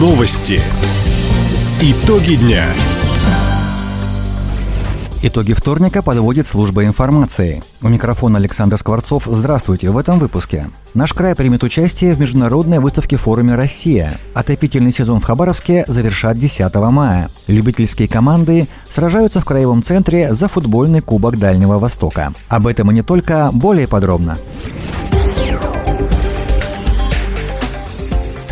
Новости. Итоги дня. Итоги вторника подводит служба информации. У микрофона Александр Скворцов. Здравствуйте в этом выпуске. Наш край примет участие в международной выставке форуме «Россия». Отопительный сезон в Хабаровске завершат 10 мая. Любительские команды сражаются в краевом центре за футбольный кубок Дальнего Востока. Об этом и не только, более подробно.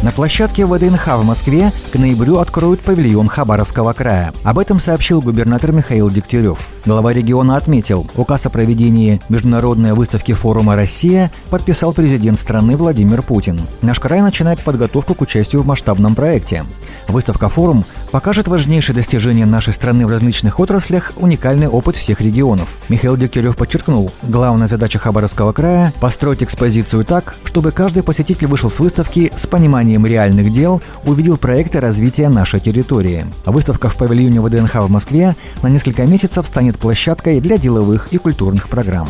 На площадке ВДНХ в Москве к ноябрю откроют павильон Хабаровского края. Об этом сообщил губернатор Михаил Дегтярев. Глава региона отметил, указ о проведении международной выставки форума «Россия» подписал президент страны Владимир Путин. Наш край начинает подготовку к участию в масштабном проекте. Выставка «Форум» покажет важнейшие достижения нашей страны в различных отраслях, уникальный опыт всех регионов. Михаил Дегтярев подчеркнул, главная задача Хабаровского края – построить экспозицию так, чтобы каждый посетитель вышел с выставки с пониманием реальных дел, увидел проекты развития нашей территории. Выставка в павильоне ВДНХ в Москве на несколько месяцев станет площадкой для деловых и культурных программ.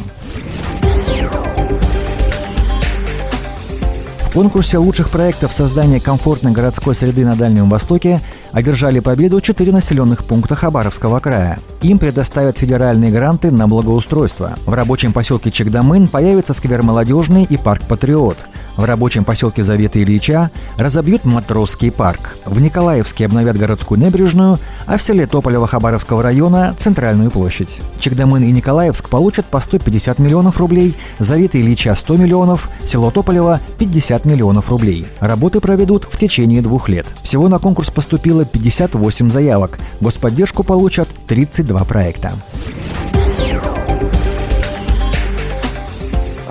Конкурсе лучших проектов создания комфортной городской среды на Дальнем Востоке одержали победу четыре населенных пункта Хабаровского края. Им предоставят федеральные гранты на благоустройство. В рабочем поселке Чегдамын появится сквер «Молодежный» и парк «Патриот». В рабочем поселке Завета Ильича разобьют Матросский парк. В Николаевске обновят городскую набережную, а в селе Тополево Хабаровского района – центральную площадь. Чегдамын и Николаевск получат по 150 миллионов рублей, Завета Ильича – 100 миллионов, село Тополево – 50 миллионов рублей. Работы проведут в течение двух лет. Всего на конкурс поступило 58 заявок. Господдержку получат 32 проекта.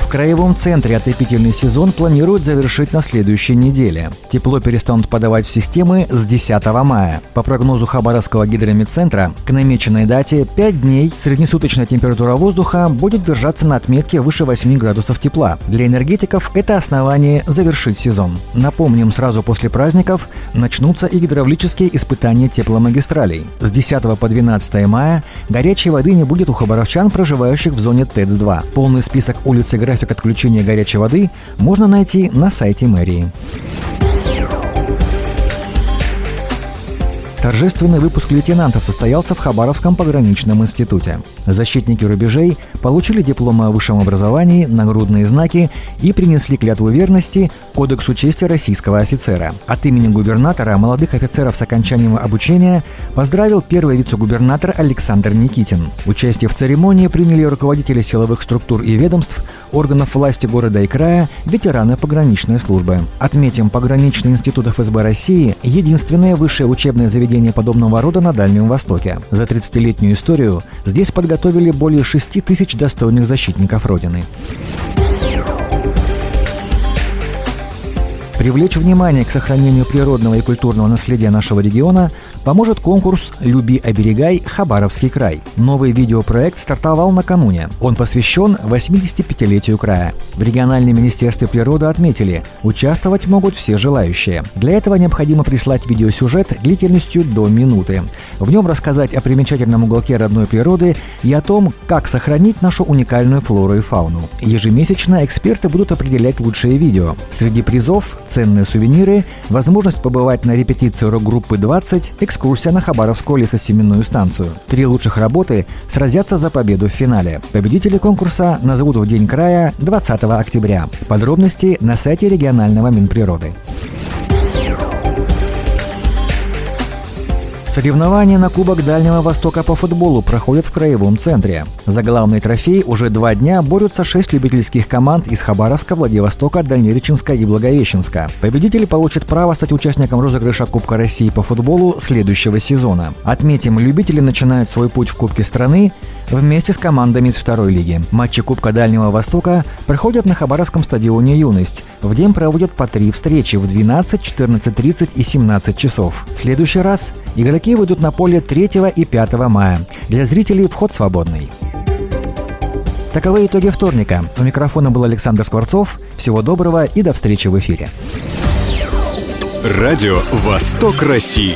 В краевом центре отопительный сезон планируют завершить на следующей неделе. Тепло перестанут подавать в системы с 10 мая. По прогнозу Хабаровского гидромедцентра, к намеченной дате 5 дней среднесуточная температура воздуха будет держаться на отметке выше 8 градусов тепла. Для энергетиков это основание завершить сезон. Напомним, сразу после праздников начнутся и гидравлические испытания тепломагистралей. С 10 по 12 мая горячей воды не будет у хабаровчан, проживающих в зоне ТЭЦ-2. Полный список улиц и график отключения горячей воды можно найти на сайте мэрии. Торжественный выпуск лейтенантов состоялся в Хабаровском пограничном институте. Защитники рубежей получили дипломы о высшем образовании, нагрудные знаки и принесли клятву верности Кодексу чести российского офицера. От имени губернатора молодых офицеров с окончанием обучения поздравил первый вице-губернатор Александр Никитин. Участие в церемонии приняли руководители силовых структур и ведомств, органов власти города и края, ветераны пограничной службы. Отметим, пограничный институт ФСБ России – единственное высшее учебное заведение подобного рода на Дальнем Востоке. За 30-летнюю историю здесь подготовили более 6 тысяч достойных защитников Родины. Привлечь внимание к сохранению природного и культурного наследия нашего региона поможет конкурс «Люби, оберегай. Хабаровский край». Новый видеопроект стартовал накануне. Он посвящен 85-летию края. В региональном министерстве природы отметили, участвовать могут все желающие. Для этого необходимо прислать видеосюжет длительностью до минуты. В нем рассказать о примечательном уголке родной природы и о том, как сохранить нашу уникальную флору и фауну. Ежемесячно эксперты будут определять лучшие видео. Среди призов ценные сувениры, возможность побывать на репетиции рок-группы 20, экскурсия на Хабаровскую лесосеменную станцию. Три лучших работы сразятся за победу в финале. Победители конкурса назовут в День края 20 октября. Подробности на сайте регионального Минприроды. Соревнования на Кубок Дальнего Востока по футболу проходят в Краевом центре. За главный трофей уже два дня борются шесть любительских команд из Хабаровска, Владивостока, Дальнереченска и Благовещенска. Победители получат право стать участником розыгрыша Кубка России по футболу следующего сезона. Отметим, любители начинают свой путь в Кубке страны вместе с командами из второй лиги. Матчи Кубка Дальнего Востока проходят на Хабаровском стадионе «Юность». В день проводят по три встречи в 12, 14.30 и 17 часов. В следующий раз игроки выйдут на поле 3 и 5 мая. Для зрителей вход свободный. Таковы итоги вторника. У микрофона был Александр Скворцов. Всего доброго и до встречи в эфире. Радио «Восток России».